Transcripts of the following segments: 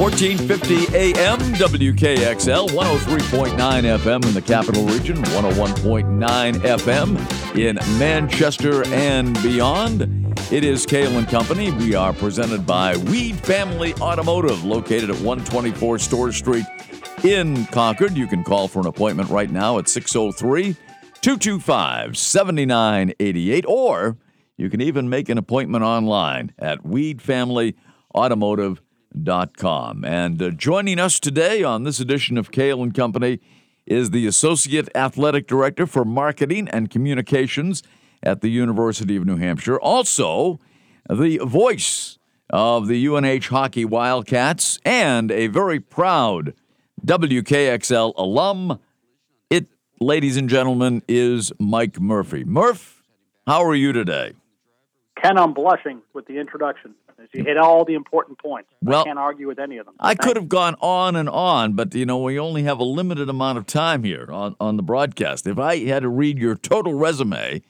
1450 AM, WKXL, 103.9 FM in the capital region, 101.9 FM in Manchester and beyond. It is Kale and Company. We are presented by Weed Family Automotive, located at 124 Storrs Street in Concord. You can call for an appointment right now at 603 225 7988, or you can even make an appointment online at weedfamilyautomotive.com com. And uh, joining us today on this edition of Kale and Company is the Associate Athletic Director for Marketing and Communications at the University of New Hampshire. Also, the voice of the UNH Hockey Wildcats and a very proud WKXL alum. It, ladies and gentlemen, is Mike Murphy. Murph, how are you today? Ken, I'm blushing with the introduction. You hit all the important points. Well, I can't argue with any of them. I could have gone on and on, but you know we only have a limited amount of time here on, on the broadcast. If I had to read your total resume,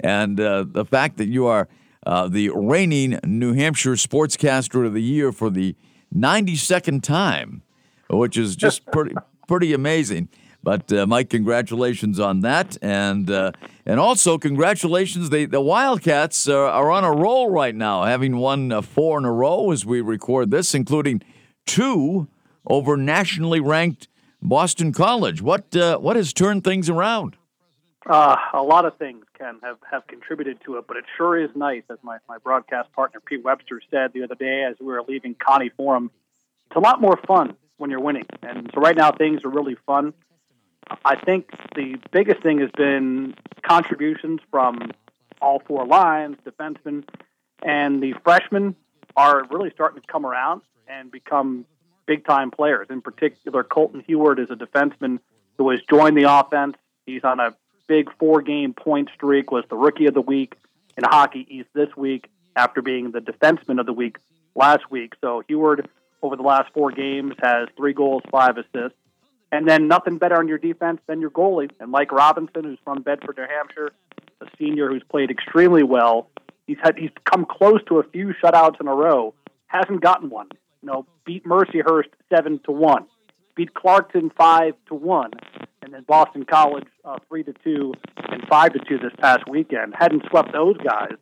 and uh, the fact that you are uh, the reigning New Hampshire Sportscaster of the Year for the 92nd time, which is just pretty pretty amazing. But uh, Mike, congratulations on that, and uh, and also congratulations. The the Wildcats are, are, on a roll right now, having won uh, four in a row as we record this, including two over nationally ranked Boston College. What uh, what has turned things around? Uh, a lot of things, Ken, have, have contributed to it, but it sure is nice, as my, my broadcast partner Pete Webster said the other day as we were leaving Conte Forum. It's a lot more fun when you're winning, and so right now things are really fun. I think the biggest thing has been contributions from all four lines, defensemen, and the freshmen are really starting to come around and become big time players. In particular, Colton Heward is a defenseman who has joined the offense. He's on a big four game point streak, was the rookie of the week in Hockey East this week after being the defenseman of the week last week. So Heward, over the last four games, has three goals, five assists. And then nothing better on your defense than your goalie. And Mike Robinson, who's from Bedford, New Hampshire, a senior who's played extremely well. He's had he's come close to a few shutouts in a row. Hasn't gotten one. You know, beat Mercyhurst seven to one, beat Clarkson five to one, and then Boston College uh, three to two and five to two this past weekend. Hadn't swept those guys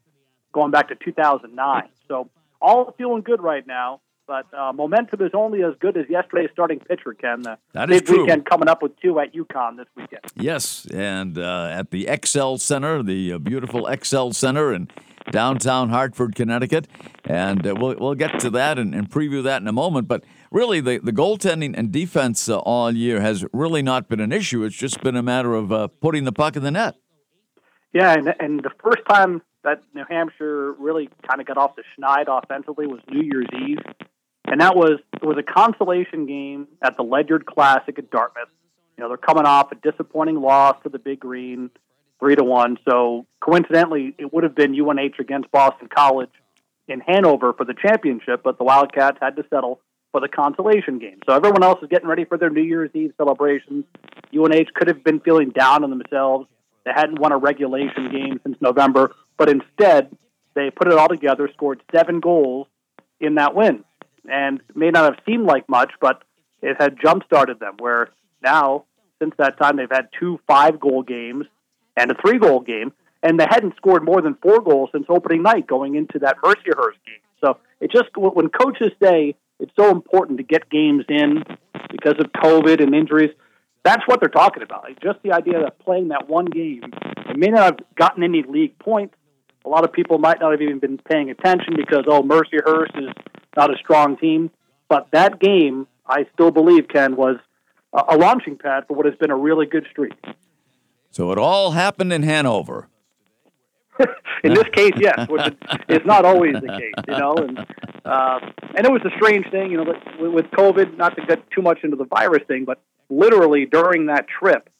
going back to 2009. So all feeling good right now. But uh, momentum is only as good as yesterday's starting pitcher, Ken. The that is true. weekend coming up with two at UConn this weekend. Yes, and uh, at the XL Center, the uh, beautiful XL Center in downtown Hartford, Connecticut. And uh, we'll, we'll get to that and, and, preview that in a moment. But really, the, the goaltending and defense uh, all year has really not been an issue. It's just been a matter of uh, putting the puck in the net. Yeah, and, and the first time that New Hampshire really kind of got off the schneid offensively was New Year's Eve and that was it was a consolation game at the Ledyard Classic at Dartmouth. You know, they're coming off a disappointing loss to the Big Green, three to one. So coincidentally, it would have been UNH against Boston College in Hanover for the championship, but the Wildcats had to settle for the consolation game. So everyone else is getting ready for their New Year's Eve celebrations. UNH could have been feeling down on themselves. They hadn't won a regulation game since November, but instead they put it all together, scored seven goals in that win and may not have seemed like much, but it had jump started them. Where now, since that time, they've had two five goal games and a three goal game, and they hadn't scored more than four goals since opening night going into that Mercyhurst game. So it just when coaches say it's so important to get games in because of COVID and injuries. That's what they're talking about. Like just the idea of playing that one game. it may not have gotten any league points. A lot of people might not have even been paying attention because oh, Mercyhurst is not a strong team. But that game, I still believe, Ken, was a launching pad for what has been a really good streak. So it all happened in Hanover. in this case, yes, which is not always the case, you know. And uh, and it was a strange thing, you know, with, with COVID. Not to get too much into the virus thing, but literally during that trip,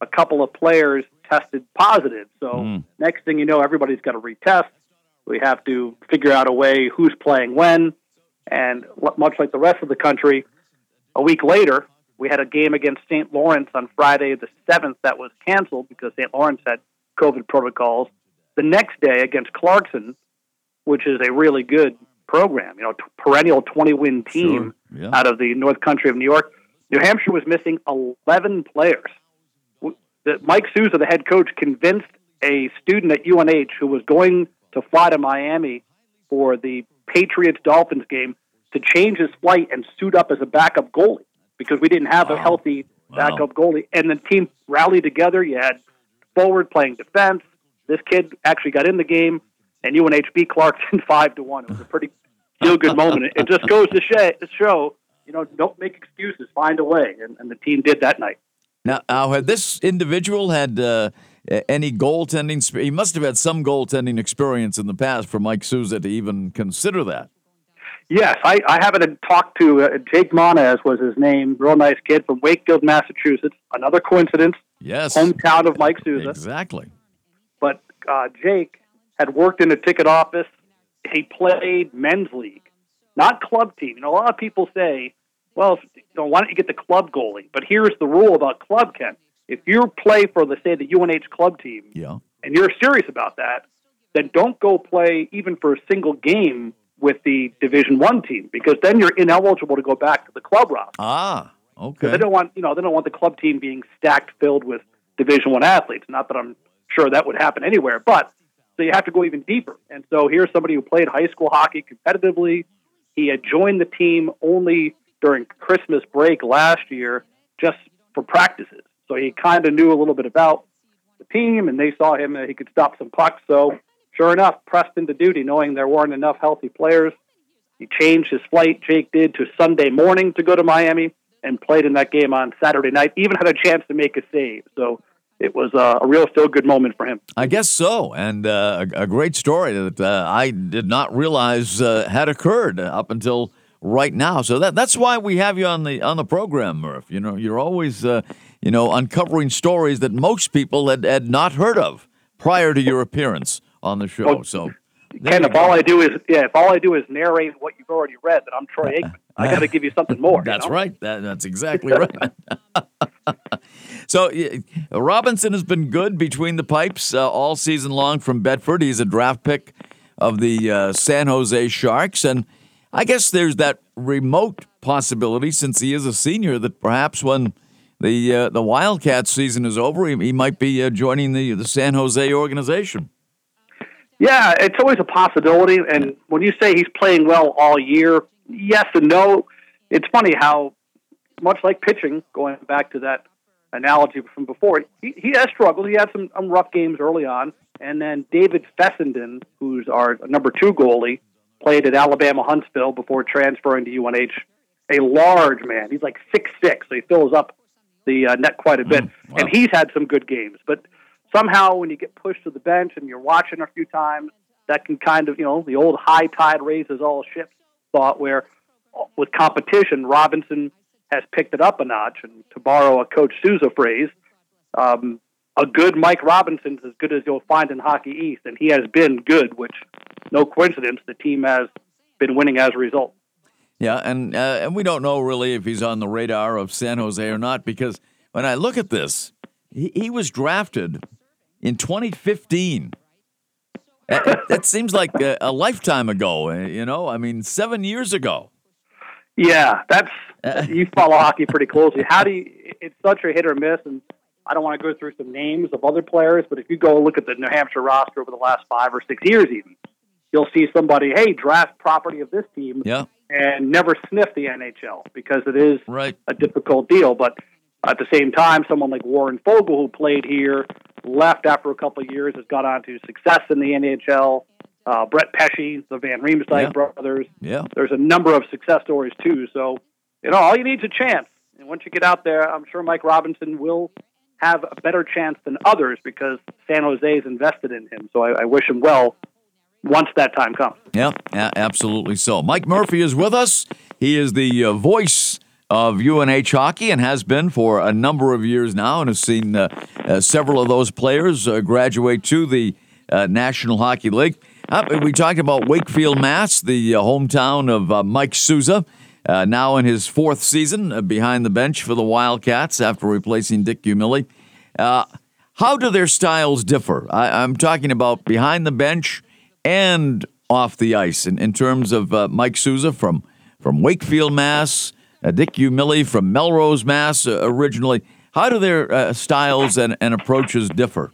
a couple of players tested positive. So mm. next thing you know, everybody's got to retest. We have to figure out a way who's playing when. And much like the rest of the country, a week later, we had a game against St. Lawrence on Friday the 7th that was canceled because St. Lawrence had COVID protocols. The next day against Clarkson, which is a really good program. You know, t- perennial 20 win team Sure, yeah. out of the North Country of New York. New Hampshire was missing 11 players. Mike Souza, the head coach, convinced a student at UNH who was going to fly to Miami for the Patriots Dolphins game to change his flight and suit up as a backup goalie because we didn't have a Wow. healthy Wow. backup goalie. And the team rallied together. You had forward playing defense. This kid actually got in the game, and UNH beat Clarkson five to one. It was a pretty feel good moment. It just goes to show, you know, don't make excuses, find a way, and, and the team did that night. Now, now had this individual had uh, a- any goaltending. He must have had some goaltending experience in the past for Mike Souza to even consider that. Yes, I, I happened to talk to uh, Jake Monez was his name, real nice kid from Wakefield, Massachusetts. Another coincidence, Yes, hometown of Mike Souza. exactly. but uh, Jake had worked in a ticket office. He played men's league, not club team. You know, a lot of people say, "Well, if, you know, why don't you get the club goalie?" But here's the rule about club, Ken. If you play for, the say, the UNH club team, Yeah. and you're serious about that, then don't go play even for a single game with the Division One team because then you're ineligible to go back to the club roster. Ah, okay. They don't want you know they don't want the club team being stacked filled with Division One athletes. Not that I'm sure that would happen anywhere, but so you have to go even deeper. And so here's somebody who played high school hockey competitively. He had joined the team only during Christmas break last year, just for practices. So he kind of knew a little bit about the team, and they saw him that he could stop some pucks. So sure enough, pressed into duty, knowing there weren't enough healthy players. He changed his flight, Jake did, to Sunday morning to go to Miami and played in that game on Saturday night. Even had a chance to make a save. So it was a real feel good moment for him. I guess so, and uh, a, a great story that uh, I did not realize uh, had occurred up until right now. So that that's why we have you on the on the program, Murph. You know, you're always uh, you know uncovering stories that most people had, had not heard of prior to your appearance on the show. Well, So, Ken, you if all. I do is yeah, if all I do is narrate what you've already read, then I'm Troy Aikman. I got to give you something more. you That's know? right. That, that's exactly right. so Robinson has been good between the pipes uh, all season long from Bedford. He's a draft pick of the uh, San Jose Sharks, and I guess there's that remote possibility since he is a senior that perhaps when the uh, the Wildcats season is over, he, he might be uh, joining the the San Jose organization. Yeah, it's always a possibility. And when you say he's playing well all year, yes and no. It's funny how, much like pitching, going back to that analogy from before, he, he has struggled. He had some um, rough games early on. And then David Fessenden, who's our number two goalie, played at Alabama Huntsville before transferring to UNH. A large man. He's like six six, so he fills up the uh, net quite a bit. wow. And he's had some good games. But somehow when you get pushed to the bench and you're watching a few times, that can kind of, you know, the old high tide raises all ships thought where uh, with competition, Robinson has picked it up a notch. And to borrow a Coach Souza phrase, um, a good Mike Robinson's as good as you'll find in Hockey East. And he has been good, which, no coincidence, the team has been winning as a result. Yeah, and uh, and we don't know really if he's on the radar of San Jose or not because when I look at this, he, he was drafted in 2015. that, that seems like a, a lifetime ago. uh, You know, I mean, seven years ago. Yeah, that's you follow hockey pretty closely. How do you? It's such a hit or miss, and I don't want to go through some names of other players, but if you go look at the New Hampshire roster over the last five or six years, even you'll see somebody, hey, draft property of this team, Yeah, and never sniff the NHL because it is right. a difficult deal. But at the same time, someone like Warren Foegele, who played here, left after a couple of years, has got on to success in the NHL. Uh, Brett Pesce, the Van Riemsdyk Yeah. brothers. Yeah, There's a number of success stories too. So, you know, all you need is a chance. And once you get out there, I'm sure Mike Robinson will have a better chance than others because San Jose is invested in him. So I, I wish him well once that time comes. yeah, absolutely so. Mike Murphy is with us. He is the uh, voice of UNH hockey and has been for a number of years now, and has seen uh, uh, several of those players uh, graduate to the uh, National Hockey League. Uh, we talked about Wakefield, Mass, the hometown of Mike Souza, now in his fourth season behind the bench for the Wildcats after replacing Dick Umile. How do their styles differ? I, I'm talking about behind the bench and off the ice in, in terms of uh, Mike Souza from, from Wakefield, Mass., uh, Dick Umile from Melrose, Mass. Uh, originally. How do their uh, styles and, and approaches differ?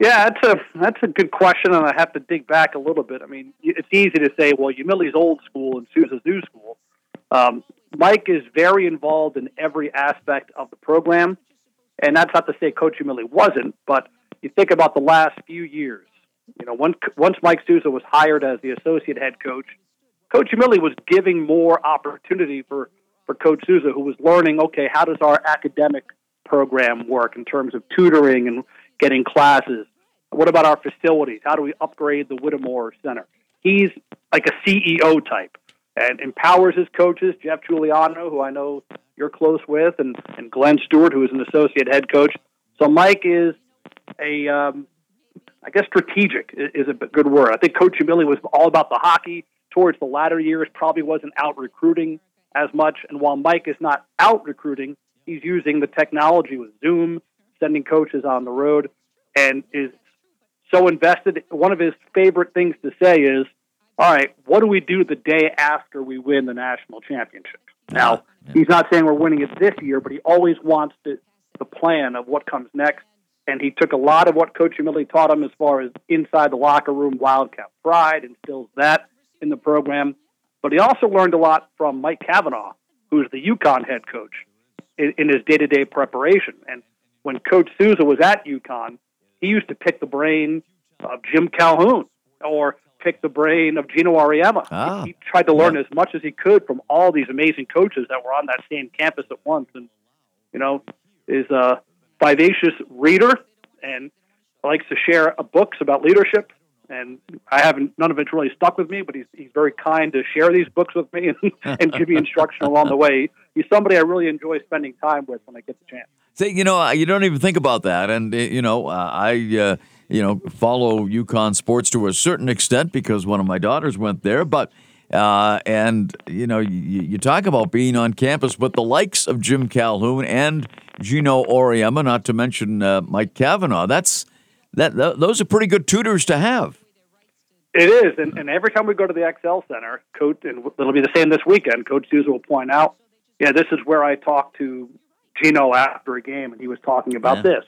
Yeah, that's a that's a good question, and I have to dig back a little bit. I mean, it's easy to say, well, Umile's old school and Souza's new school. Um, Mike is very involved in every aspect of the program, and that's not to say Coach Umile wasn't, but you think about the last few years. You know, once once Mike Souza was hired as the associate head coach, Coach Umile was giving more opportunity for for Coach Souza, who was learning. Okay, how does our academic program work in terms of tutoring and getting classes? What about our facilities? How do we upgrade the Whittemore Center? He's like a CEO type and empowers his coaches, Jeff Giuliano, who I know you're close with, and, and Glenn Stewart, who is an associate head coach. So Mike is a, um, I guess strategic is a good word. I think Coach Umile was all about the hockey. Towards the latter years, probably wasn't out recruiting as much. And while Mike is not out recruiting, he's using the technology with Zoom, sending coaches on the road, and is so invested. One of his favorite things to say is, "All right, what do we do the day after we win the national championship?" Now, he's not saying we're winning it this year, but he always wants the, the plan of what comes next. And he took a lot of what Coach Umile taught him as far as inside the locker room Wildcat pride, instills that in the program. But he also learned a lot from Mike Cavanaugh, who's the UConn head coach, in, in his day to day preparation. And when Coach Souza was at UConn, he used to pick the brain of Jim Calhoun or pick the brain of Geno Auriemma. Ah, he, he tried to learn yeah. as much as he could from all these amazing coaches that were on that same campus at once. And, you know, is a vivacious reader and likes to share books about leadership. And I haven't, none of it's really stuck with me, but he's, he's very kind to share these books with me and, and give me instruction along the way. He's somebody I really enjoy spending time with when I get the chance. See, you know, you don't even think about that. And, eh, you know, uh, I, uh, you know, follow UConn sports to a certain extent because one of my daughters went there. But, uh, and, you know, you, you, talk about being on campus but the likes of Jim Calhoun and Geno Auriemma, not to mention uh, Mike Cavanaugh, That's, that, th- those are pretty good tutors to have. It is. And, and every time we go to the XL Center, Coach, and it'll be the same this weekend, Coach Souza will point out, yeah, this is where I talked to Geno after a game, and he was talking about yeah. this.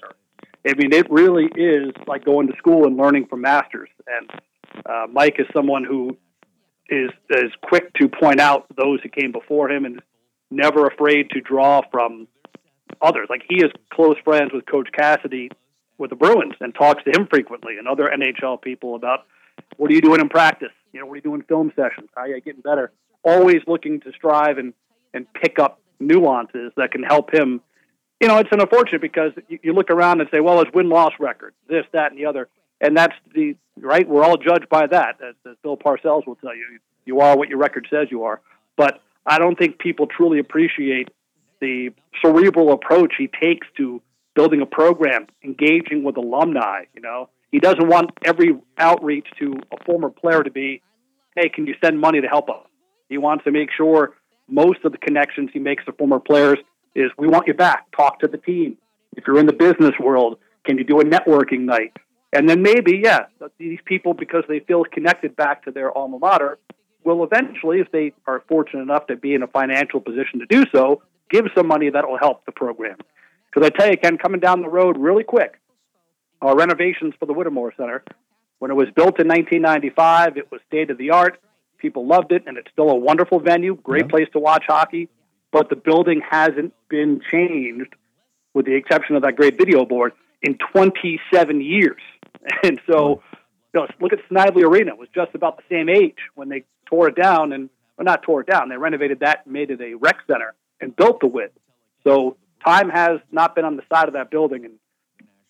I mean, it really is like going to school and learning from masters. And uh, Mike is someone who is is quick to point out those who came before him, and never afraid to draw from others. Like he is close friends with Coach Cassidy with the Bruins, and talks to him frequently, and other NHL people about what are you doing in practice. You know, what are you doing film sessions? How are you getting better? Always looking to strive and and pick up nuances that can help him. You know, it's unfortunate because you, you look around and say, well, it's win loss record, this, that, and the other. And that's the right. We're all judged by that, as, as Bill Parcells will tell you. You are what your record says you are. But I don't think people truly appreciate the cerebral approach he takes to building a program, engaging with alumni. You know, he doesn't want every outreach to a former player to be, "Hey, can you send money to help us?" He wants to make sure most of the connections he makes to former players is we want you back. Talk to the team. If you're in the business world, can you do a networking night? And then maybe, yeah, these people, because they feel connected back to their alma mater, will eventually, if they are fortunate enough to be in a financial position to do so, give some money that will help the program. Because I tell you, Ken, coming down the road really quick, our renovations for the Whittemore Center, when it was built in 1995, it was state of the art. People loved it, and it's still a wonderful venue, great yeah. place to watch hockey. But the building hasn't been changed, with the exception of that great video board, in 27 years. And so, you know, look at Snively Arena; it was just about the same age when they tore it down, and well, not tore it down. They renovated that, made it a rec center, and built the WIT. So time has not been on the side of that building, and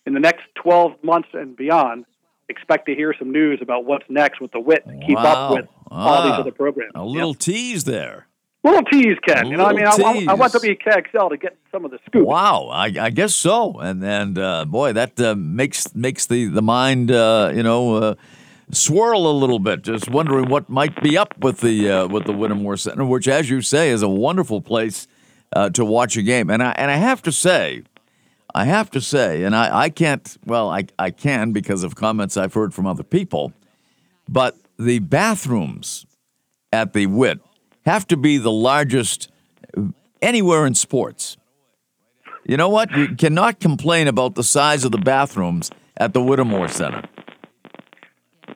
in the next 12 months and beyond, expect to hear some news about what's next with the WIT to keep wow. up with all these ah, other programs. A little yep. tease there. Little tease, Ken. You know, I mean, I, I, I, want WKXL to get some of the scoop. Wow, I, I guess so. And and uh, boy, that uh, makes makes the the mind, uh, you know, uh, swirl a little bit. Just wondering what might be up with the uh, with the Whittemore Center, which, as you say, is a wonderful place uh, to watch a game. And I and I have to say, I have to say, and I, I can't. Well, I I can because of comments I've heard from other people, but the bathrooms at the WIT have to be the largest anywhere in sports. You know what? You cannot complain about the size of the bathrooms at the Whittemore Center.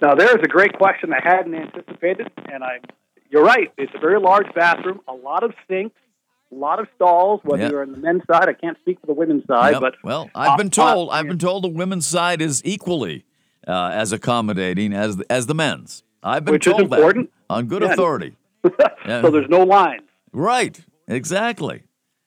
Now, there's a great question I hadn't anticipated, and I, you're right. It's a very large bathroom, a lot of sinks, a lot of stalls. Whether Yep. you're on the men's side, I can't speak for the women's side, Yep. but well, I've been uh, told uh, I've been told the women's side is equally uh, as accommodating as the, as the men's. I've been Which is told that on good Yeah. authority. So there's no lines. Right, exactly.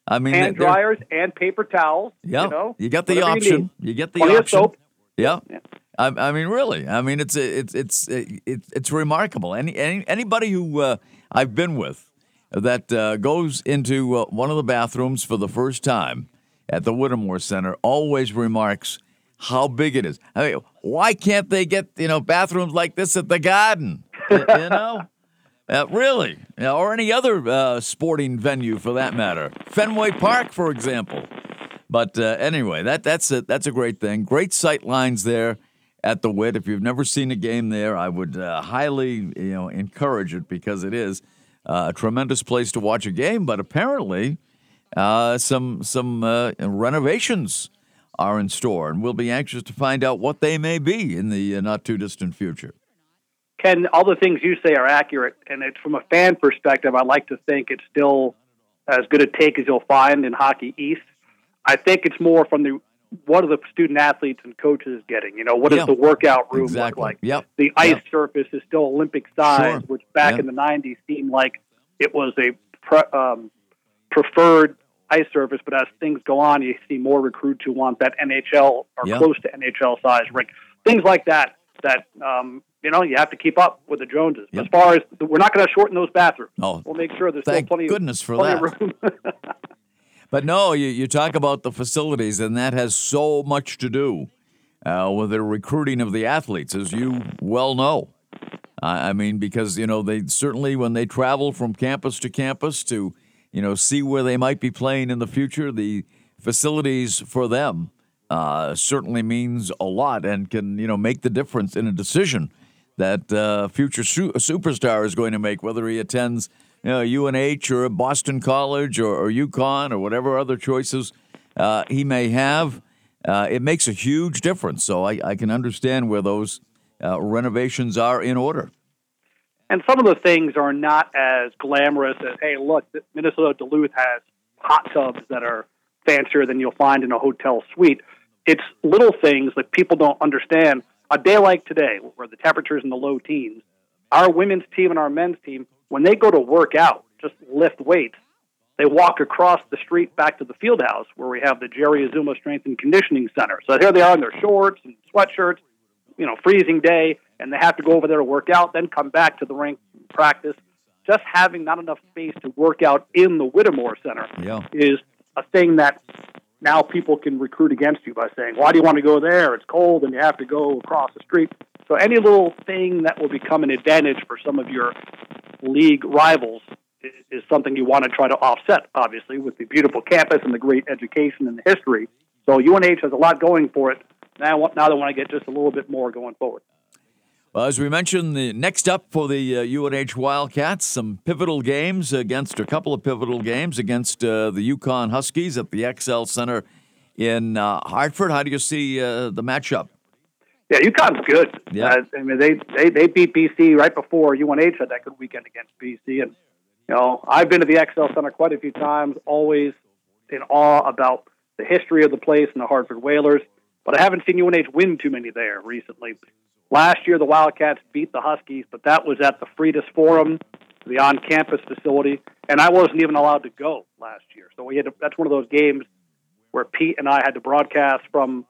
I mean, hand dryers and paper towels. Yeah, you know, you got the option. need. You, get the Plenty of option. soap. Yeah. Yeah. I, I mean, really. I mean, it's it's it's it's it's remarkable. Any, any anybody who uh, I've been with that uh, goes into uh, one of the bathrooms for the first time at the Whittemore Center always remarks how big it is. I mean, why can't they get you know bathrooms like this at the Garden? you you know. Uh, really, or any other uh, sporting venue for that matter, Fenway Park, for example. But uh, anyway, that that's a that's a great thing. Great sight lines there at the Wit. If you've never seen a game there, I would uh, highly you know encourage it because it is uh, a tremendous place to watch a game. But apparently, uh, some some renovations are in store, and we'll be anxious to find out what they may be in the not too distant future. Ken, all the things you say are accurate, and it's from a fan perspective. I like to think it's still as good a take as you'll find in Hockey East. I think it's more from the what are the student athletes and coaches getting? You know, what does Yeah. the workout room Exactly. look like? Yep. The ice Yep. surface is still Olympic size, Sure. which back Yeah. in the '90s seemed like it was a pre, um, preferred ice surface. But as things go on, you see more recruits who want that NHL or close to NHL size rink. Things like that. That um, you know you have to keep up with the Joneses. Yep. As far as we're not going to shorten those bathrooms. Oh, We'll make sure there's thank still plenty, goodness for plenty that. But no, you, you talk about the facilities, and that has so much to do uh, with the recruiting of the athletes, as you well know. I I mean, because you know they certainly when they travel from campus to campus to you know see where they might be playing in the future, the facilities for them uh, certainly means a lot and can you know make the difference in a decision that uh, future su- superstar is going to make, whether he attends you know, UNH or Boston College or, or UConn or whatever other choices uh, he may have. Uh, it makes a huge difference. So I, I can understand where those uh, renovations are in order. and some of the things are not as glamorous as, hey, look, Minnesota Duluth has hot tubs that are fancier than you'll find in a hotel suite. It's little things that people don't understand. A day like today, where the temperature's in the low teens, our women's team and our men's team, when they go to work out, just lift weights, they walk across the street back to the field house where we have the Jerry Azumah Strength and Conditioning Center. So here they are in their shorts and sweatshirts, you know, freezing day, and they have to go over there to work out, then come back to the rink and practice. Just having not enough space to work out in the Whittemore Center Yeah. is a thing that now people can recruit against you by saying, "Why do you want to go there? It's cold, and you have to go across the street." So any little thing that will become an advantage for some of your league rivals is, something you want to try to offset, obviously, with the beautiful campus and the great education and the history. So UNH has a lot going for it. Now, now they want to get just a little bit more going forward. Well, as we mentioned, the next up for the uh, UNH Wildcats, some pivotal games against a couple of pivotal games against uh, the UConn Huskies at the XL Center in uh, Hartford. How do you see uh, the matchup? Yeah, UConn's good. Yeah. Uh, I mean, they, they they beat BC right before UNH had that good weekend against BC, and you know, I've been to the XL Center quite a few times. Always in awe about the history of the place and the Hartford Whalers, but I haven't seen UNH win too many there recently. Last year, the Wildcats beat the Huskies, but that was at the Freitas Forum, the on-campus facility, and I wasn't even allowed to go last year. So we had to, that's one of those games where Pete and I had to broadcast from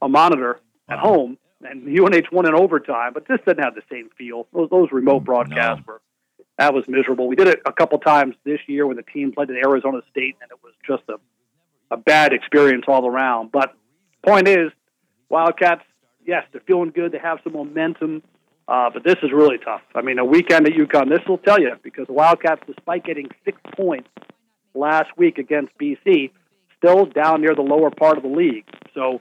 a monitor at home, and UNH won in overtime, but this didn't have the same feel. Those, those remote mm, broadcasts were that was miserable. We did it a couple times this year when the team played at Arizona State, and it was just a a bad experience all around. But point is, Wildcats, yes, they're feeling good. They have some momentum, uh, but this is really tough. I mean, a weekend at UConn, this will tell you because the Wildcats, despite getting six points last week against BC, still down near the lower part of the league. So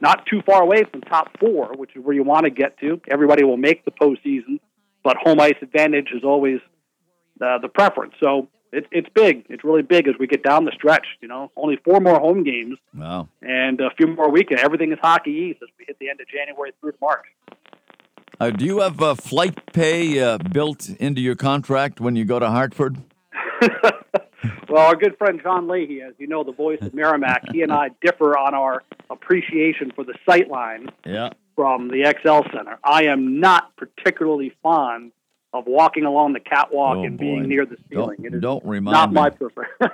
not too far away from top four, which is where you want to get to. Everybody will make the postseason. but home ice advantage is always the, the preference. So it's it's big. It's really big as we get down the stretch. You know, only four more home games. Wow. And a few more weekends. Everything is hockey east as we hit the end of January through March. Uh, do you have uh, flight pay uh, built into your contract when you go to Hartford? well, our good friend John Leahy, as you know, the voice of Merrimack, he and I differ on our appreciation for the sight line yeah. from the XL Center. I am not particularly fond of walking along the catwalk oh, and boy. being near the ceiling. Don't, it is don't remind not me. my preference.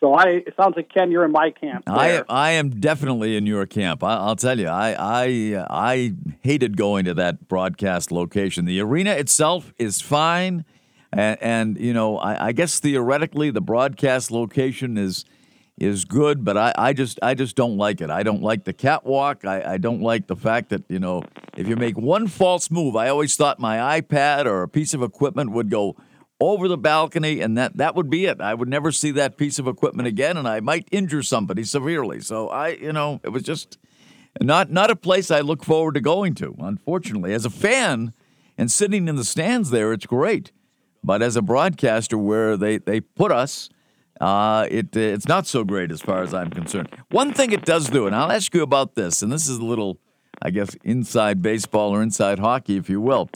so I, it sounds like Ken, you're in my camp. I there. I am definitely in your camp. I, I'll tell you, I I I hated going to that broadcast location. The arena itself is fine, and, and you know, I, I guess theoretically the broadcast location is is good, but I, I just I just don't like it. I don't like the catwalk. I, I don't like the fact that you know if you make one false move, I always thought my iPad or a piece of equipment would go over the balcony, and that that would be it. I would never see that piece of equipment again, and I might injure somebody severely. So I, you know, it was just not not a place I look forward to going to. Unfortunately, as a fan and sitting in the stands there, it's great, but as a broadcaster, where they they put us. Uh, it it's not so great as far as I'm concerned. One thing it does do, and I'll ask you about this, and this is a little, I guess, inside baseball or inside hockey, if you will.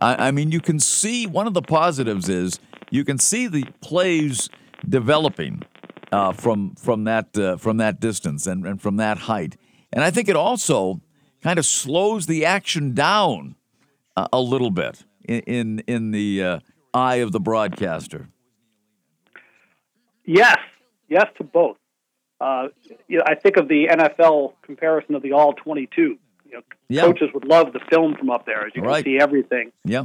I, I mean, you can see one of the positives is you can see the plays developing uh, from from that uh, from that distance and, and from that height, and I think it also kind of slows the action down a, little bit in in, in the uh, eye of the broadcaster. Yes, yes to both. Uh, you know, I think of the NFL comparison of the All 22. You know, Yeah. Coaches would love the film from up there, as you Right. can see everything. Yeah.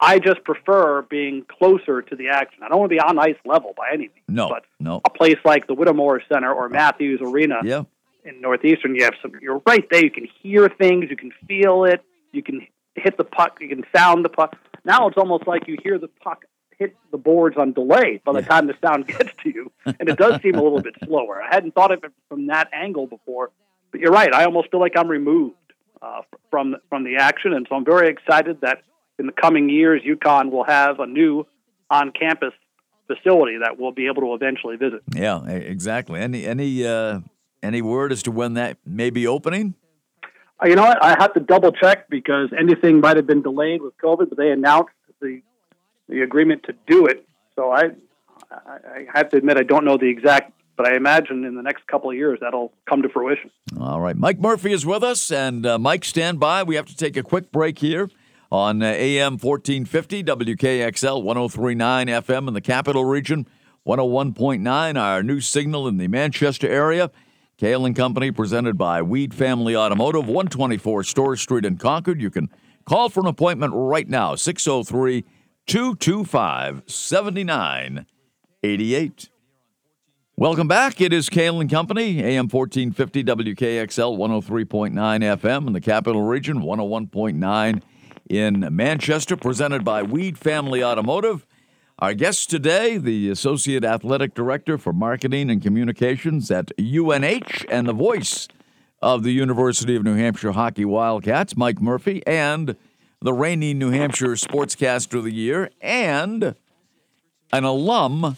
I just prefer being closer to the action. I don't want to be on ice level by any means. No. but No. a place like the Whittemore Center or Matthews Arena Yeah. in Northeastern, you have some. You're right there. You can hear things. You can feel it. You can hit the puck. You can sound the puck. Now it's almost like you hear the puck hit the boards on delay by the Yeah. time the sound gets to you, and it does seem a little bit slower. I hadn't thought of it from that angle before, but you're right. I almost feel like I'm removed uh, from from the action, and so I'm very excited that in the coming years, UConn will have a new on-campus facility that we'll be able to eventually visit. Yeah. Exactly. Any any uh, any word as to when that may be opening? Uh, You know what? I have to double check because anything might have been delayed with COVID, but they announced the the agreement to do it. So I, I, have to admit I don't know the exact, but I imagine in the next couple of years that'll come to fruition. All right. Mike Murphy is with us. And uh, Mike, stand by. We have to take a quick break here on uh, AM 1450, WKXL 1039 FM in the capital region, 101.9, our new signal in the Manchester area. Kale and Company presented by Weed Family Automotive, 124 Storrs Street in Concord. You can call for an appointment right now, 603 225 7988. Welcome back. It is Kale and Company, AM 1450 WKXL 103.9 FM in the capital region, 101.9 in Manchester, presented by Weed Family Automotive. Our guest today, the Associate Athletic Director for Marketing and Communications at UNH and the voice of the University of New Hampshire Hockey Wildcats, Mike Murphy, and the reigning New Hampshire Sportscaster of the Year, and an alum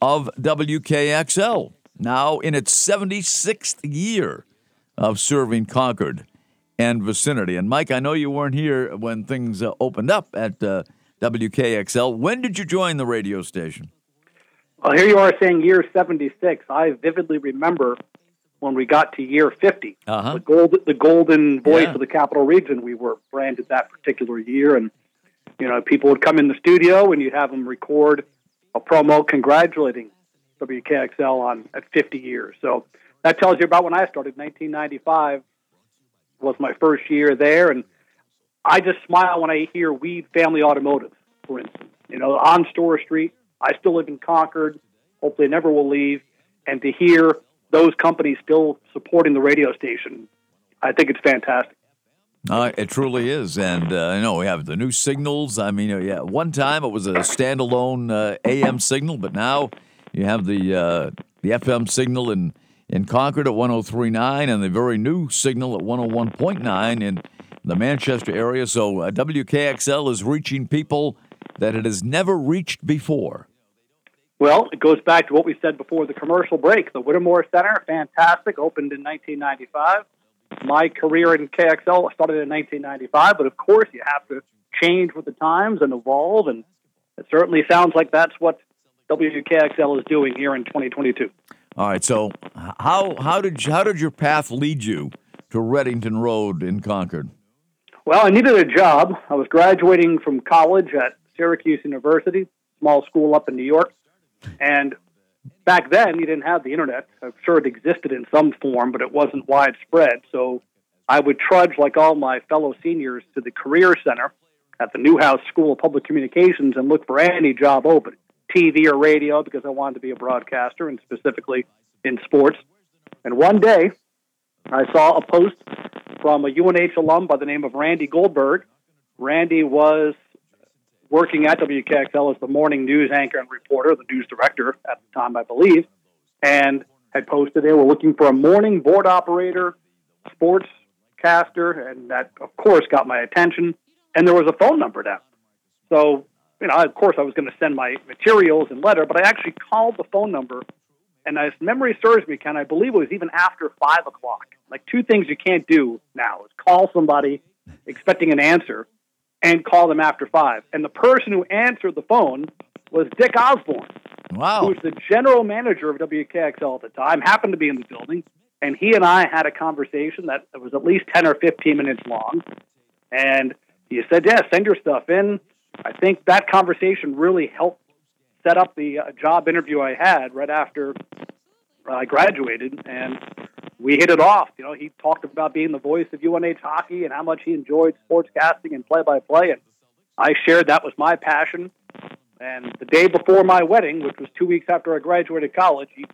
of WKXL, now in its 76th year of serving Concord and vicinity. And Mike, I know you weren't here when things uh, opened up at uh, WKXL. When did you join the radio station? Well, here you are saying year 76. I vividly remember when we got to year 50. Uh-huh. The, gold, the golden voice Yeah. of the capital region, we were branded that particular year. And, you know, people would come in the studio and you'd have them record a promo congratulating WKXL on at 50 years. So that tells you about when I started. 1995 was my first year there. And I just smile when I hear Weed Family Automotive, for instance. You know, on Storrs Street. I still live in Concord. Hopefully, never will leave. And to hear those companies still supporting the radio station, I think it's fantastic. Uh, it truly is, and uh, I know we have the new signals. I mean, yeah, one time it was a standalone uh, AM signal, but now you have the uh, the FM signal in in Concord at 103.9 and the very new signal at 101.9 in the Manchester area. So uh, WKXL is reaching people that it has never reached before. Well, it goes back to what we said before the commercial break. The Whittemore Center, fantastic, opened in 1995. My career in KXL started in 1995, but of course you have to change with the times and evolve, and it certainly sounds like that's what WKXL is doing here in 2022. All right. So how how did how did your path lead you to Reddington Road in Concord? Well, I needed a job. I was graduating from college at Syracuse University, small school up in New York, and back then you didn't have the internet. I'm sure it existed in some form, but it wasn't widespread. So I would trudge like all my fellow seniors to the Career Center at the Newhouse School of Public Communications and look for any job open. TV or radio because I wanted to be a broadcaster and specifically in sports. And one day, I saw a post from a UNH alum by the name of Randy Goldberg. Randy was working at WKXL as the morning news anchor and reporter, the news director at the time, I believe, and had posted they were looking for a morning board operator, sportscaster, and that, of course, got my attention. And there was a phone number down. So you know, of course, I was going to send my materials and letter, but I actually called the phone number. And as memory serves me, Ken, I believe it was even after five o'clock. Like two things you can't do now is call somebody expecting an answer and call them after five. And the person who answered the phone was Dick Osborne, wow. who was the general manager of WKXL at the time, happened to be in the building. And he and I had a conversation that was at least 10 or 15 minutes long. And he said, Yeah, send your stuff in. I think that conversation really helped set up the uh, job interview I had right after I graduated, and we hit it off. You know, he talked about being the voice of UNH hockey and how much he enjoyed sportscasting and play-by-play, and I shared that was my passion. And the day before my wedding, which was two weeks after I graduated college, he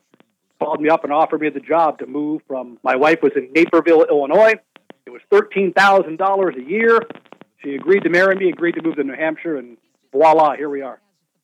called me up and offered me the job to move from. My wife was in Naperville, Illinois. It was thirteen thousand dollars a year she agreed to marry me, agreed to move to New Hampshire, and voila, here we are.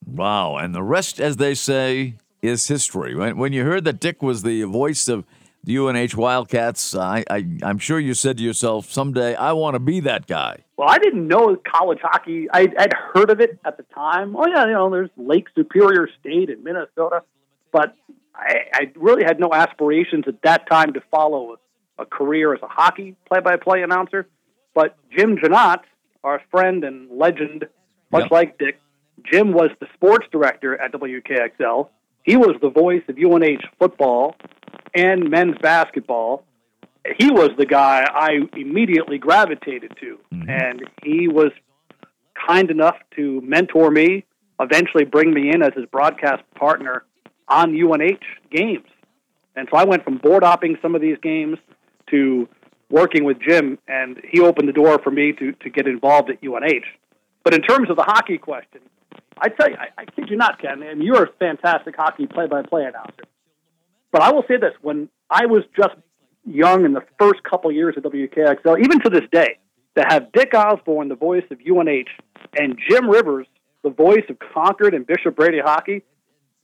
Wow. And the rest, as they say, is history. When, when you heard that Dick was the voice of the UNH Wildcats, I, I, am sure you said to yourself, someday I want to be that guy. Well, I didn't know college hockey. I, would heard of it at the time. Oh, yeah, you know, there's Lake Superior State in Minnesota. But I, I really had no aspirations at that time to follow a, a career as a hockey play by play announcer. But Jim Janot, our friend and legend, much yep. like Dick, Jim was the sports director at WKXL. He was the voice of UNH football and men's basketball. He was the guy I immediately gravitated to, mm-hmm. and he was kind enough to mentor me, eventually bring me in as his broadcast partner on UNH games. And so I went from board opping some of these games to working with Jim, and he opened the door for me to, to get involved at UNH. But in terms of the hockey question, I tell you, I, I kid you not, Ken, and you're a fantastic hockey play-by-play announcer. But I will say this: when I was just young in the first couple years of WKXL, even to this day, to have Dick Osborne, the voice of UNH, and Jim Rivers, the voice of Concord and Bishop Brady hockey,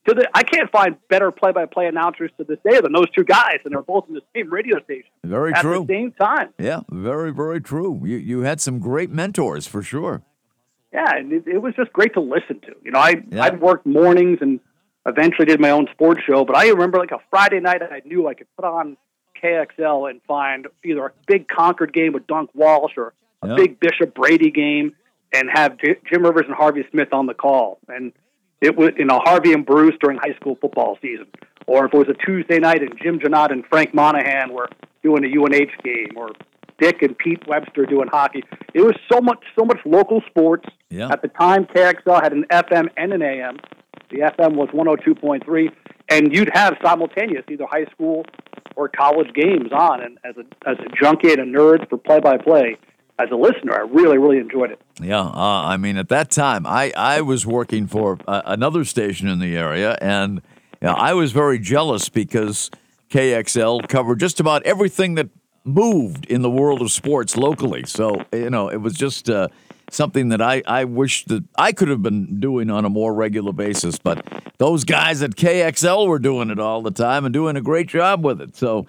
to the, I can't find better play-by-play announcers to this day than those two guys, and they're both in the same radio station. Very at true. At the same time. Yeah, very, very true. You you had some great mentors for sure. Yeah, and it, it was just great to listen to. You know, I yeah. I'd worked mornings and eventually did my own sports show, but I remember like a Friday night, I knew I could put on KXL and find either a big Concord game with Dunk Walsh or a yeah. big Bishop Brady game, and have J- Jim Rivers and Harvey Smith on the call and it was you know Harvey and Bruce during high school football season, or if it was a Tuesday night and Jim Janot and Frank Monahan were doing a UNH game, or Dick and Pete Webster doing hockey. It was so much so much local sports. Yeah. At the time, KXL had an FM and an AM. The FM was 102.3, and you'd have simultaneous either high school or college games on. And as a as a junkie and a nerd for play by play, as a listener, I really, really enjoyed it. Yeah, uh, I mean, at that time, I, I was working for uh, another station in the area, and you know, I was very jealous because KXL covered just about everything that moved in the world of sports locally. So, you know, it was just uh, something that I, I wish that I could have been doing on a more regular basis. But those guys at KXL were doing it all the time and doing a great job with it. So,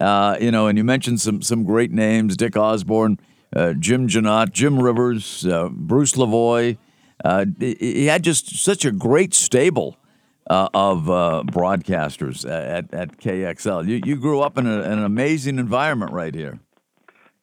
uh, you know, and you mentioned some some great names, Dick Osborne uh, Jim Janot, Jim Rivers, uh, Bruce Lavoie. Uh, he had just such a great stable uh, of uh, broadcasters at, at KXL. You, you grew up in, a, in, an amazing environment right here.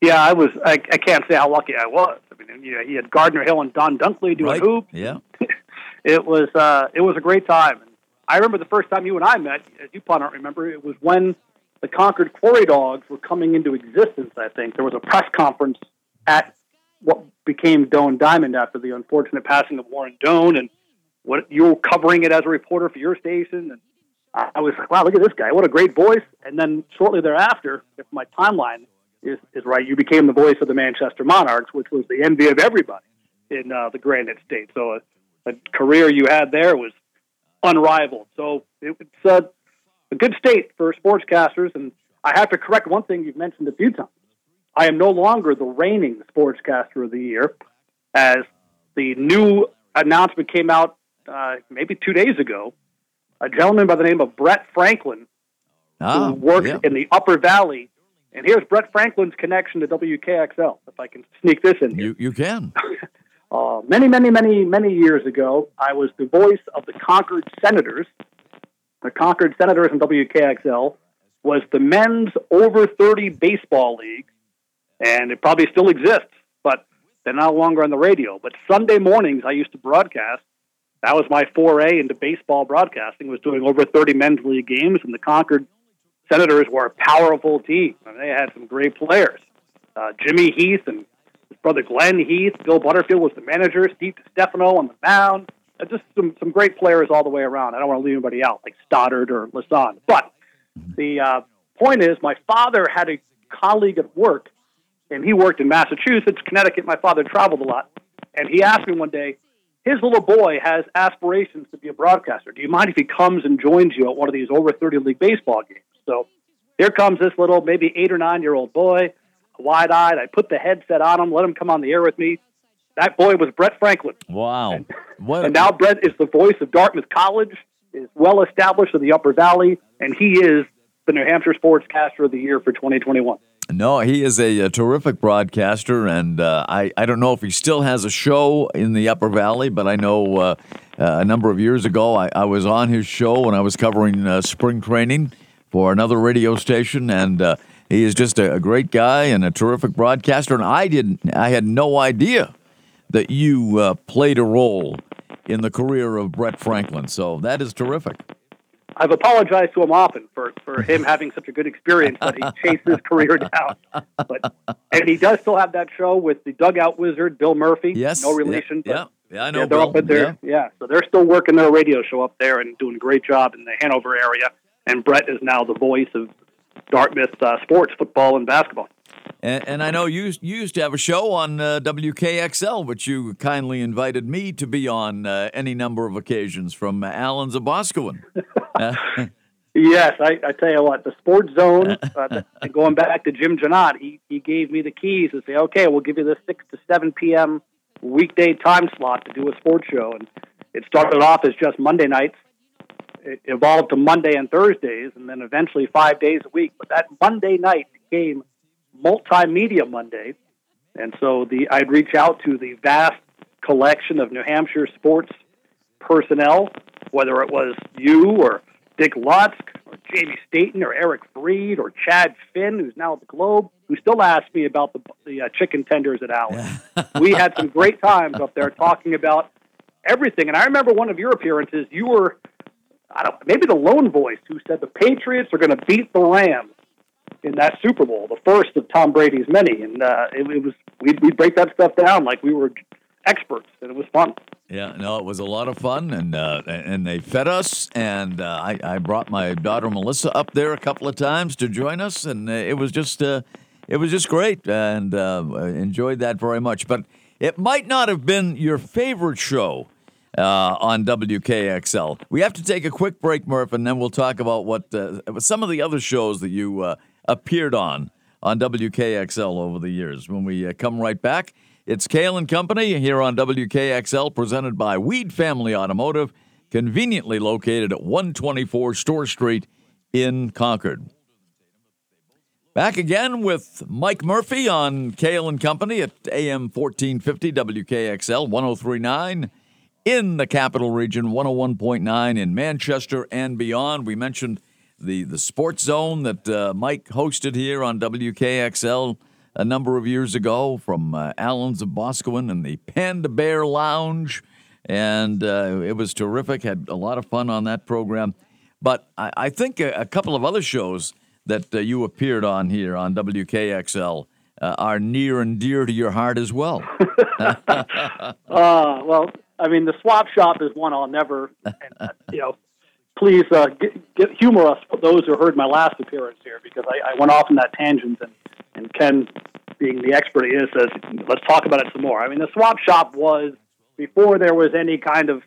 Yeah, I was. I, I can't say how lucky I was. I mean, you know, he had Gardner Hill and Don Dunkley doing right. hoop. Yeah, it was. Uh, it was a great time. I remember the first time you and I met. As you probably don't remember, it was when the Concord Quarry Dogs were coming into existence. I think there was a press conference at what became Doan Diamond after the unfortunate passing of Warren Doan, and what you're covering it as a reporter for your station. And I was like, wow, look at this guy. What a great voice. And then shortly thereafter, if my timeline is, is right, you became the voice of the Manchester Monarchs, which was the envy of everybody in uh, the Granite State. So a, a, career you had there was unrivaled. So it's uh, a good state for sportscasters. And I have to correct one thing you've mentioned a few times. I am no longer the reigning sportscaster of the year, as the new announcement came out uh, maybe two days ago. A gentleman by the name of Brett Franklin, ah, who works yeah. in the Upper Valley. And here's Brett Franklin's connection to WKXL, if I can sneak this in. Here. You, you can. uh, many, many, many, many years ago, I was the voice of the Concord Senators. The Concord Senators in WKXL was the men's over 30 baseball league and it probably still exists, but they're no longer on the radio. But Sunday mornings, I used to broadcast. That was my foray into baseball broadcasting. Was doing over 30 men's league games, and the Concord Senators were a powerful team. I mean, they had some great players. Uh, Jimmy Heath and his brother Glenn Heath. Bill Butterfield was the manager. Steve Stefano on the mound. Uh, just some some great players all the way around. I don't want to leave anybody out like Stoddard or Lasan. But the uh, point is, my father had a colleague at work and he worked in Massachusetts, Connecticut. My father traveled a lot, and he asked me one day, his little boy has aspirations to be a broadcaster. Do you mind if he comes and joins you at one of these over 30 league baseball games? So here comes this little, maybe eight or nine year old boy, wide eyed. I put the headset on him, let him come on the air with me. That boy was Brett Franklin. Wow. And, and now Brett is the voice of Dartmouth College, is well established in the Upper Valley, and he is the New Hampshire Sportscaster of the Year for 2021. No, he is a, a terrific broadcaster, and uh, I, I don't know if he still has a show in the Upper Valley, but I know uh, uh, a number of years ago I, I, was on his show when I was covering uh, spring training for another radio station, and uh, he is just a, a, great guy and a terrific broadcaster. And I didn't, I had no idea that you uh, played a role in the career of Brett Franklin, so that is terrific. I've apologized to him often for, for him having such a good experience, but he chased his career down. But and he does still have that show with the dugout wizard Bill Murphy. Yes, no relation. Yeah, yeah, yeah I know. Yeah, they're Bill. up at there. Yeah. yeah, so they're still working their radio show up there and doing a great job in the Hanover area. And Brett is now the voice of Dartmouth uh, sports, football, and basketball. And, and, I know you, you used to have a show on uh, WKXL, which you kindly invited me to be on uh, any number of occasions from Allen's of Boscawen. yes, I, I, tell you what, the Sports Zone, uh, going back to Jim Janot, he, he gave me the keys to say, okay, we'll give you the 6 to 7 p.m. weekday time slot to do a sports show. And it started off as just Monday nights. It evolved to Monday and Thursdays, and then eventually five days a week. But that Monday night became – multimedia Monday, and so the I'd reach out to the vast collection of New Hampshire sports personnel, whether it was you or Dick Lutzk or Jamie Staten or Eric Freed or Chad Finn, who's now at the Globe, who still asked me about the, the uh, chicken tenders at Allen. we had some great times up there talking about everything. And I remember one of your appearances, you were, I don't maybe the lone voice who said the Patriots are going to beat the Rams in that Super Bowl, the first of Tom Brady's many, and uh, it, it was we'd, we'd break that stuff down like we were experts, and it was fun. Yeah, no, it was a lot of fun, and uh, and they fed us, and uh, I, I brought my daughter Melissa up there a couple of times to join us, and uh, it was just uh, it was just great, and uh, enjoyed that very much. But it might not have been your favorite show. Uh, on WKXL. We have to take a quick break, Murph, and then we'll talk about what some of the other shows that you appeared on on WKXL over the years. When we come right back, it's Cail and Company here on WKXL, presented by Weed Family Automotive, conveniently located at 124 Storrs Street in Concord. Back again with Mike Murphy on Cail and Company at AM 1450 WKXL 1039 in the capital region, 101.9 in Manchester and beyond. We mentioned the, the sports zone that uh, Mike hosted here on WKXL a number of years ago from uh, Allen's of Boscawen and the Panda Bear Lounge. And uh, it was terrific. Had a lot of fun on that program. But I, I think a, a couple of other shows that uh, you appeared on here on WKXL uh, are near and dear to your heart as well. uh, well, I mean, the swap shop is one I'll never, and, uh, you know, please uh, get, get, humor us those who heard my last appearance here because I, I went off on that tangent and, and Ken, being the expert he is, says, let's talk about it some more. I mean, the swap shop was before there was any kind of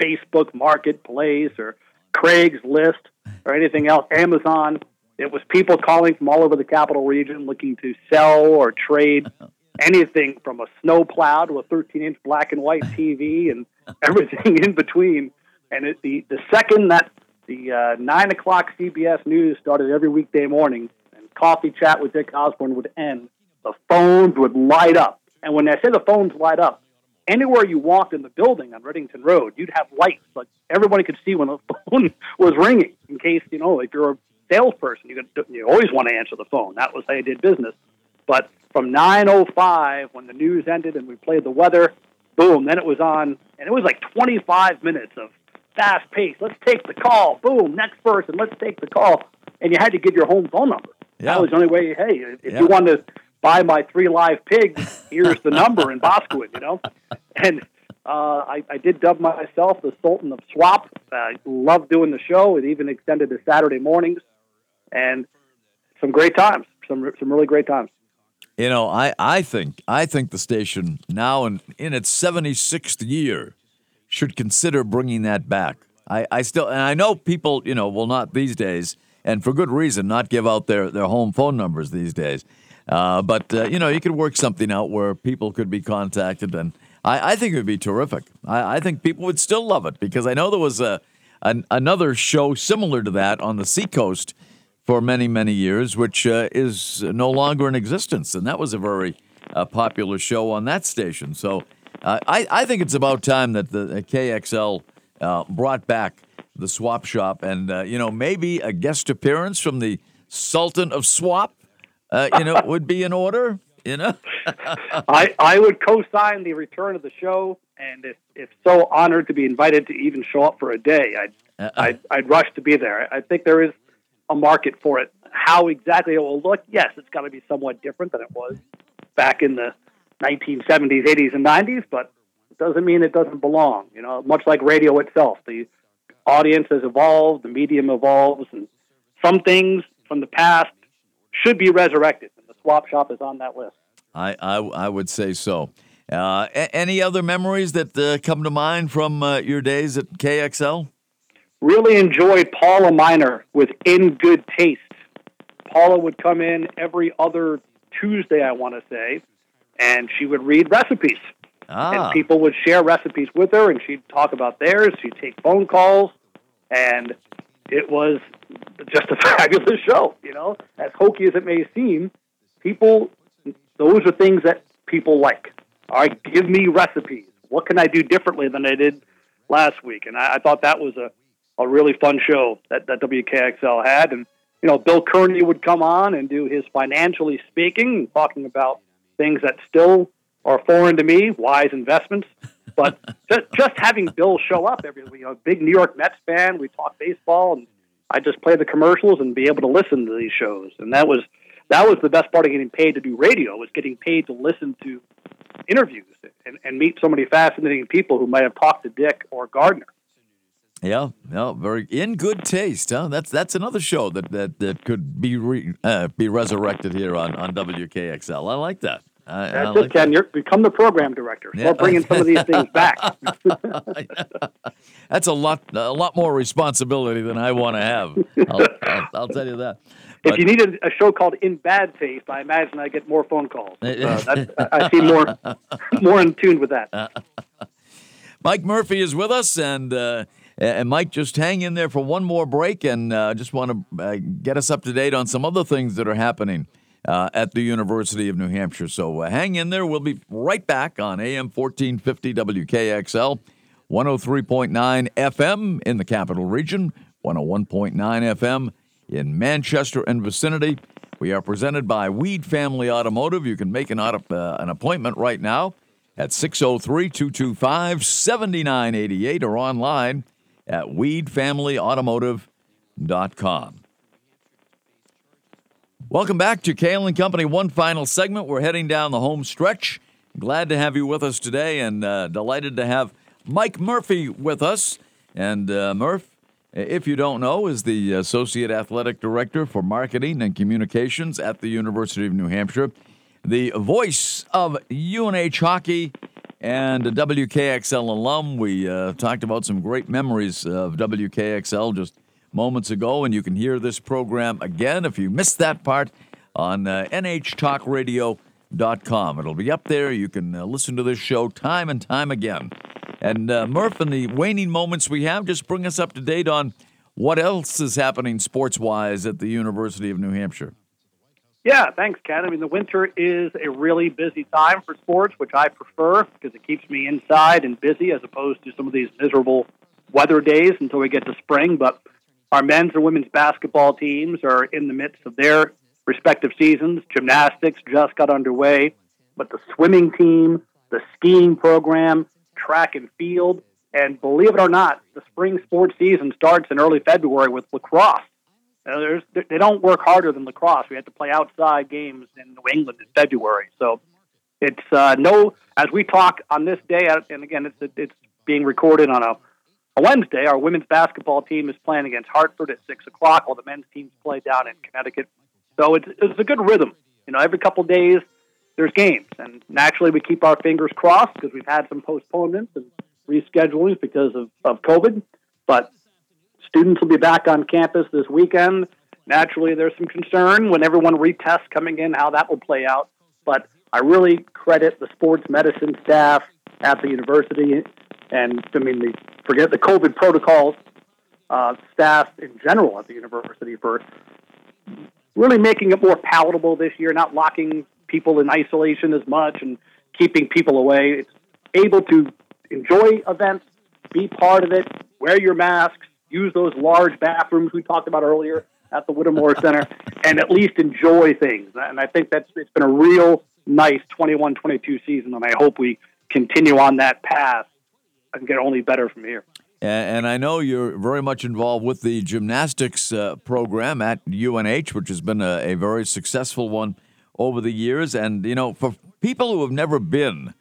Facebook marketplace or Craigslist or anything else, Amazon. It was people calling from all over the capital region looking to sell or trade anything from a snowplow to a 13 inch black and white TV and everything in between. And it, the, the second that the uh, 9 o'clock CBS News started every weekday morning Coffee Chat with Dick Osborne would end, the phones would light up. And when I say the phones light up, anywhere you walked in the building on Redington Road, you'd have lights. Like everybody could see when the phone was ringing in case, you know, if you're a salesperson. You, could, you always want to answer the phone. That was how you did business. But from 9:05, when the news ended and we played the weather, boom, then it was on, and it was like 25 minutes of fast pace. Let's take the call. Boom, next person. Let's take the call. And you had to give your home phone number. Yeah. That was the only way. Hey, if yeah. you want to buy my three live pigs, here's the number in Boscawen. You know, and uh, I, I did dub myself the Sultan of Swap. I loved doing the show. It even extended to Saturday mornings and some great times, some some really great times. You know, I, I think I think the station now in in its 76th year should consider bringing that back. I, I still and I know people you know will not these days, and for good reason, not give out their their home phone numbers these days. Uh, but uh, you know, you could work something out where people could be contacted, and I, I think it would be terrific. I, I, think people would still love it because I know there was a an, another show similar to that on the Seacoast for many, many years, which uh, is no longer in existence. And that was a very uh, popular show on that station. So uh, I, I think it's about time that the KXL uh, brought back the swap shop and, uh, you know, maybe a guest appearance from the Sultan of Swap, uh, you know, would be in order. You know, I I would co-sign the return of the show, and if, if so honored to be invited to even show up for a day, I'd uh-uh. I'd, I'd rush to be there. I think there is a market for it. How exactly it will look, yes, it's got to be somewhat different than it was back in the 1970s, 80s, and 90s, but it doesn't mean it doesn't belong. You know, much like radio itself, the audience has evolved, the medium evolves, and some things from the past should be resurrected. And the swap shop is on that list. I, I, I would say so. Uh, a- any other memories that uh, come to mind from uh, your days at KXL? Really enjoyed Paula Miner with In Good Taste. Paula would come in every other Tuesday, I want to say, and she would read recipes. Ah. And people would share recipes with her, and she'd talk about theirs. She'd take phone calls, and it was just a fabulous show. You know, as hokey as it may seem, people, those are things that people like. All right, give me recipes. What can I do differently than I did last week? And I, I thought that was a a really fun show that, that WKXL had. And, you know, Bill Kearney would come on and do his financially speaking, talking about things that still are foreign to me, wise investments. But just, just having Bill show up every you know, big New York Mets fan, we talk baseball, and I just play the commercials and be able to listen to these shows. And that was that was the best part of getting paid to do radio was getting paid to listen to interviews and, and meet so many fascinating people who might have talked to Dick or Gardner. Yeah, no, very in good taste. Huh? That's that's another show that that, that could be re, uh, be resurrected here on, on WKXL. I like that. I, That's I like Ken. You're become the program director. Start yeah. bringing some of these things back. That's a lot a lot more responsibility than I want to have. I'll, I'll, I'll, tell you that. But, if you need a show called In Bad Taste, I imagine I get more phone calls. Uh, I see more more in tune with that. Mike Murphy is with us and. Uh, And Mike, just hang in there for one more break and uh, just want to uh, get us up to date on some other things that are happening uh, at the University of New Hampshire. So uh, hang in there. We'll be right back on AM 1450 WKXL, 103.9 FM in the capital region, 101.9 FM in Manchester and vicinity. We are presented by Weed Family Automotive. You can make an, auto, uh, an appointment right now at 603 225 7988 or online at weedfamilyautomotive.com. Welcome back to Cail and Company. One final segment. We're heading down the home stretch. Glad to have you with us today and uh, delighted to have Mike Murphy with us. And uh, Murph, if you don't know, is the Associate Athletic Director for Marketing and Communications at the University of New Hampshire, the voice of UNH hockey and a WKXL alum. We uh, talked about some great memories of WKXL just moments ago, and you can hear this program again if you missed that part on uh, nhtalkradio.com. It'll be up there. You can uh, listen to this show time and time again. And uh, Murph, in the waning moments we have, just bring us up to date on what else is happening sports wise at the University of New Hampshire. Yeah, thanks, Ken. I mean, the winter is a really busy time for sports, which I prefer because it keeps me inside and busy as opposed to some of these miserable weather days until we get to spring. But our men's and women's basketball teams are in the midst of their respective seasons. Gymnastics just got underway, but the swimming team, the skiing program, track and field, and believe it or not, the spring sports season starts in early February with lacrosse. They don't work harder than lacrosse. We have to play outside games in New England in February. So it's uh, no, as we talk on this day, and again, it's, it's being recorded on a Wednesday, our women's basketball team is playing against Hartford at six o'clock, while the men's teams play down in Connecticut. So it's it's a good rhythm. You know, every couple days there's games, and naturally we keep our fingers crossed because we've had some postponements and reschedulings because of of COVID. But students will be back on campus this weekend. Naturally, there's some concern when everyone retests coming in how that will play out. But I really credit the sports medicine staff at the university and I mean, the, forget the COVID protocols, uh, staff in general at the university for really making it more palatable this year, not locking people in isolation as much and keeping people away. It's able to enjoy events, be part of it, wear your masks, use those large bathrooms we talked about earlier at the Whittemore Center, and at least enjoy things. And I think that's it's been a real nice 21-22 season, and I hope we continue on that path and get only better from here. And I know you're very much involved with the gymnastics uh, program at UNH, which has been a, a, very successful one over the years. And, you know, for people who have never been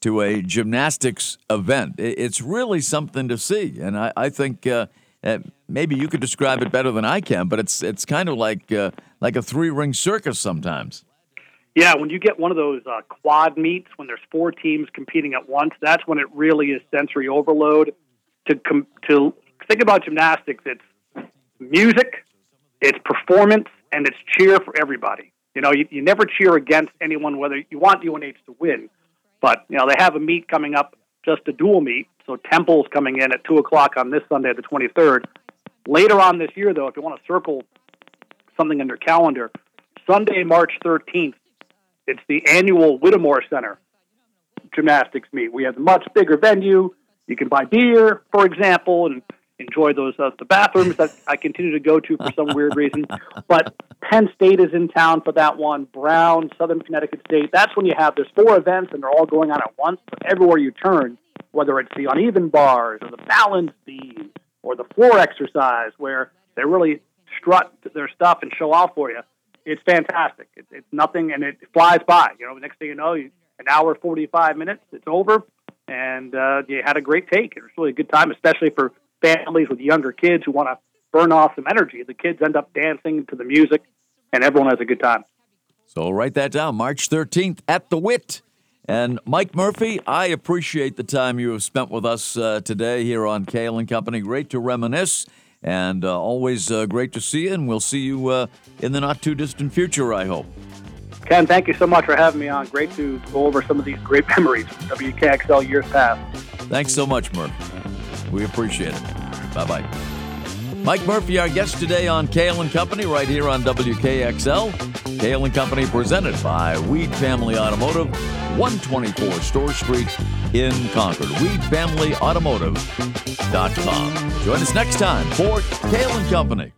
to a gymnastics event, it's really something to see. And I, I think uh, maybe you could describe it better than I can, but it's it's kind of like uh, like a three ring circus sometimes. Yeah, when you get one of those uh, quad meets, when there's four teams competing at once, that's when it really is sensory overload. To com- to think about gymnastics, it's music, it's performance, and it's cheer for everybody. You know, you, you never cheer against anyone, whether you want UNH to win, but you know they have a meet coming up, just a dual meet. So Temple's coming in at two o'clock on this Sunday, the 23rd. Later on this year, though, if you want to circle something in your calendar, Sunday, March 13th, it's the annual Whittemore Center gymnastics meet. We have a much bigger venue. You can buy beer, for example, and enjoy those uh, the bathrooms that I continue to go to for some weird reason. But Penn State is in town for that one. Brown, Southern Connecticut State. That's when you have there's four events and they're all going on at once. But everywhere you turn, whether it's the uneven bars or the balance beam or the floor exercise, where they really strut their stuff and show off for you it's fantastic. It, it's nothing, and it flies by. You know, the next thing you know, you, an hour forty five minutes, it's over, and uh, you had a great take. It was really a good time, especially for families with younger kids who want to burn off some energy. The kids end up dancing to the music, and everyone has a good time. So write that down. March thirteenth at the Wit. And Mike Murphy, I appreciate the time you have spent with us uh, today here on Cail and Company. Great to reminisce and uh, always uh, great to see you, and we'll see you uh, in the not too distant future, I hope. Ken, thank you so much for having me on. Great to go over some of these great memories from WKXL years past. Thanks so much, Murph. We appreciate it. Bye bye. Mike Murphy, our guest today on Cail and Company, right here on WKXL. Cail and Company presented by Weed Family Automotive, 124 Storrs Street in Concord. WeedFamilyAutomotive.com. Join us next time for Cail and Company.